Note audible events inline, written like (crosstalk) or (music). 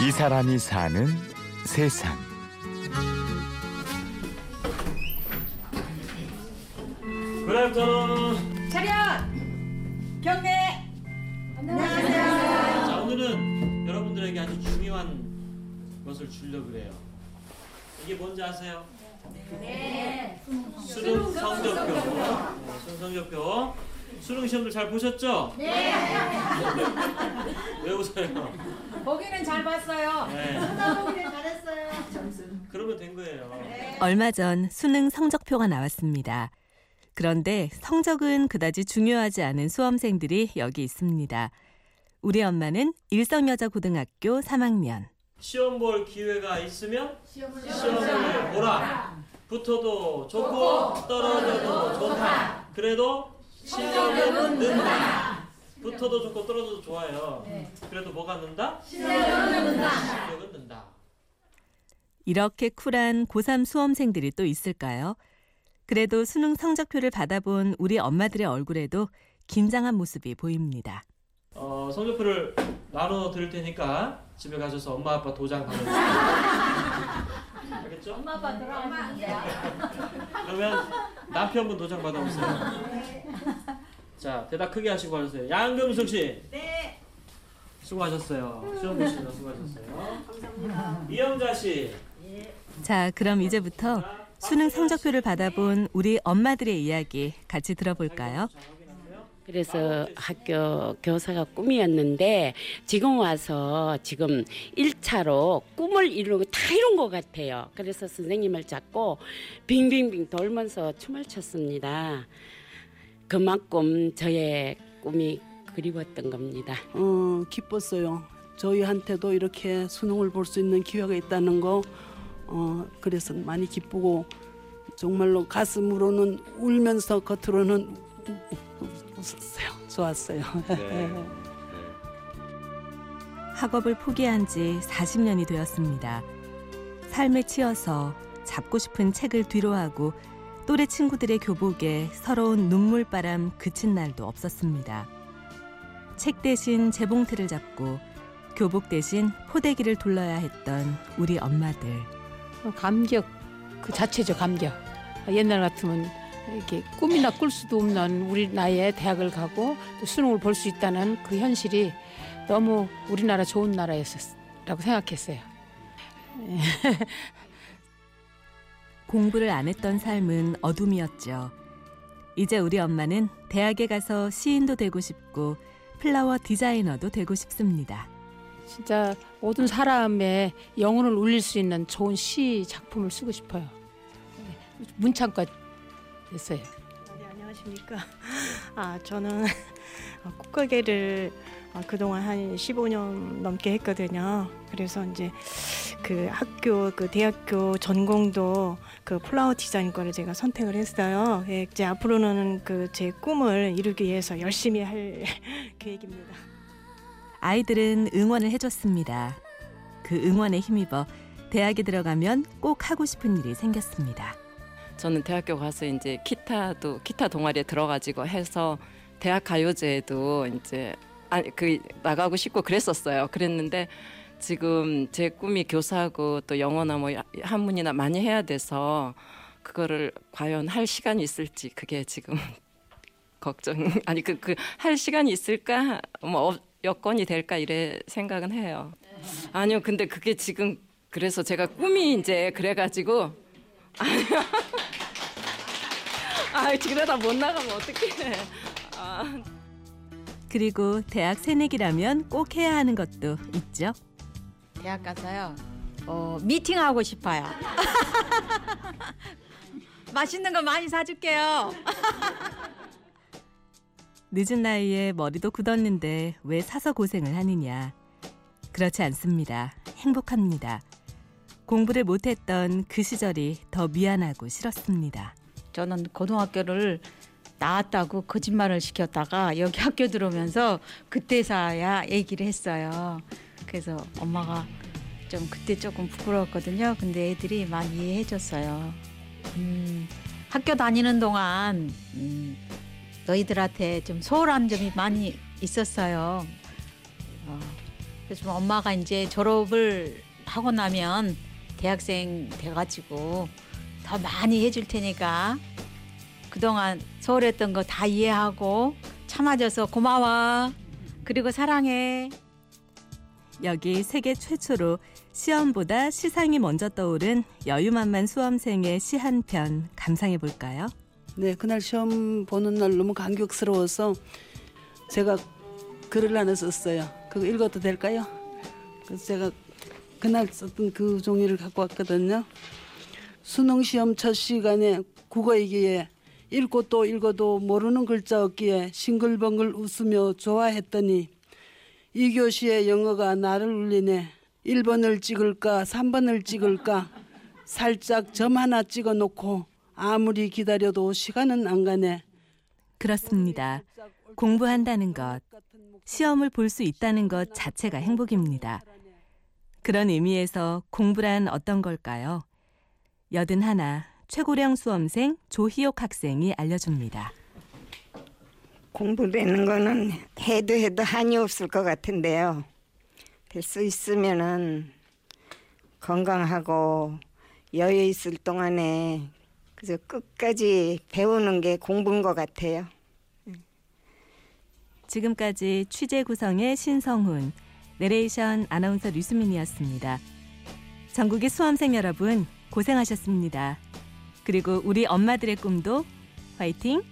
이 사람이 사는 세상. 그날부터 차렷! 경례! 자 오늘은 여러분들에게 아주 중요한 것을 주려 그래요. 이게 뭔지 아세요? 네. 수능 성적표. 네, 수능 성적표. 수능 시험들 잘 보셨죠? 네. (laughs) 왜 웃어요? 보기는 잘 봤어요. 네. 잘했어요. 그러면 된 거예요. 얼마 전 수능 성적표가 나왔습니다. 그런데 성적은 그다지 중요하지 않은 수험생들이 여기 있습니다. 우리 엄마는 일성여자고등학교 3학년. 시험 볼 기회가 있으면 시험을 보라. 붙어도 좋고 떨어져도 좋다. 그래도 실력은 는다. 붙어도 좋고 떨어져도 좋아요. 그래도 뭐가 는다? 실력은 는다. 이렇게 쿨한 고3 수험생들이 또 있을까요? 그래도 수능 성적표를 받아본 우리 엄마들의 얼굴에도 긴장한 모습이 보입니다. 어, 성적표를 나눠 드릴 테니까 집에 가셔서 엄마 아빠 도장 받으세요. (laughs) 알겠죠? 엄마 아빠 들어가면 그러면 남편분 도장 받아보세요. 자, 대답 크게 하시고 하세요. 양금숙 씨. 네. 수고하셨어요. 시험 보시느라 수고하셨어요. 감사합니다. 이영자 씨. 자, 그럼 이제부터 수능 성적표를 받아본 우리 엄마들의 이야기 같이 들어볼까요? 그래서 학교 교사가 꿈이었는데 지금 와서 지금 1차로 꿈을 이루고 다 이룬 것 같아요. 그래서 선생님을 잡고 빙빙빙 돌면서 춤을 췄습니다. 그만큼 저의 꿈이 그리웠던 겁니다. 어, 기뻤어요. 저희한테도 이렇게 수능을 볼 수 있는 기회가 있다는 거, 어, 그래서 많이 기쁘고 정말로 가슴으로는 울면서 겉으로는 웃었어요. (laughs) 좋았어요. (laughs) 학업을 포기한 지 40년이 되었습니다. 삶에 치여서 잡고 싶은 책을 뒤로하고 또래 친구들의 교복에 서러운 눈물바람 그친 날도 없었습니다. 책 대신 재봉틀을 잡고 교복 대신 포대기를 둘러야 했던 우리 엄마들. 감격 그 자체죠 감격 옛날 같으면 이렇게 꿈이나 꿀 수도 없는 우리 나이에 대학을 가고 또 수능을 볼 수 있다는 그 현실이 너무 우리나라 좋은 나라였었라고 생각했어요. (laughs) 공부를 안 했던 삶은 어둠이었죠. 이제 우리 엄마는 대학에 가서 시인도 되고 싶고 플라워 디자이너도 되고 싶습니다. 진짜 모든 사람의 영혼을 울릴 수 있는 좋은 시 작품을 쓰고 싶어요. 문창과 됐어요. 네, 안녕하십니까. 아, 저는 (laughs) 꽃가게를 어, 그동안 한 15년 넘게 했거든요. 그래서 이제 그 학교, 그 대학교 전공도 그 플라워 디자인과를 제가 선택을 했어요. 예, 이제 앞으로는 그 제 꿈을 이루기 위해서 열심히 할 (laughs) 계획입니다. 아이들은 응원을 해줬습니다. 그 응원에 힘입어 대학에 들어가면 꼭 하고 싶은 일이 생겼습니다. 저는 대학교 가서 이제 기타도 기타 동아리에 들어가지고 해서 대학 가요제에도 이제 아니 그 나가고 싶고 그랬었어요. 그랬는데 지금 제 꿈이 교사고 또 영어나 뭐 한문이나 많이 해야 돼서 그거를 과연 할 시간이 있을지 그게 지금 (laughs) 걱정 아니 그 그 할 시간이 있을까 뭐 어, 여건이 될까 이래 생각은 해요. 아니요 근데 그게 지금 그래서 제가 꿈이 이제 그래가지고 (laughs) 아니요 아 지금다 못 나가면 어떡해 아. 그리고 대학 새내기라면 꼭 해야 하는 것도 있죠. 대학 가서요. 어, 미팅하고 싶어요. (laughs) 맛있는 거 많이 사줄게요. (laughs) 늦은 나이에 머리도 굳었는데 왜 사서 고생을 하느냐. 그렇지 않습니다. 행복합니다. 공부를 못했던 그 시절이 더 미안하고 싫었습니다. 저는 고등학교를 나왔다고 거짓말을 시켰다가 여기 학교 들어오면서 그때서야 얘기를 했어요. 그래서 엄마가 좀 그때 조금 부끄러웠거든요. 근데 애들이 많이 이해해 줬어요. 음, 학교 다니는 동안 음, 너희들한테 좀 소홀한 점이 많이 있었어요. 어, 그래서 좀 엄마가 이제 졸업을 하고 나면 대학생 돼가지고 더 많이 해줄 테니까 그동안 소홀했던 거 다 이해하고 참아줘서 고마워. 그리고 사랑해. 여기 세계 최초로 시험보다 시상이 먼저 떠오른 여유만만 수험생의 시 한 편 감상해 볼까요? 네, 그날 시험 보는 날 너무 감격스러워서 제가 글을 하나 썼어요. 그거 읽어도 될까요? 그래서 제가 그날 썼던 그 종이를 갖고 왔거든요. 수능 시험 첫 시간에 국어이기에 읽고 또 읽어도 모르는 글자 없기에 싱글벙글 웃으며 좋아했더니 이 교시의 영어가 나를 울리네. 1번을 찍을까 3번을 찍을까 살짝 점 하나 찍어 놓고 아무리 기다려도 시간은 안 가네. 그렇습니다. 공부한다는 것, 시험을 볼 수 있다는 것 자체가 행복입니다. 그런 의미에서 공부란 어떤 걸까요? 여든 하나 최고령 수험생 조희옥 학생이 알려줍니다. 공부되는 거는 해도 해도 한이 없을 것 같은데요. 될 수 있으면은 건강하고 여유 있을 동안에 그저 끝까지 배우는 게 공부인 것 같아요. 지금까지 취재 구성의 신성훈, 내레이션 아나운서 류수민이었습니다. 전국의 수험생 여러분 고생하셨습니다. 그리고 우리 엄마들의 꿈도 화이팅!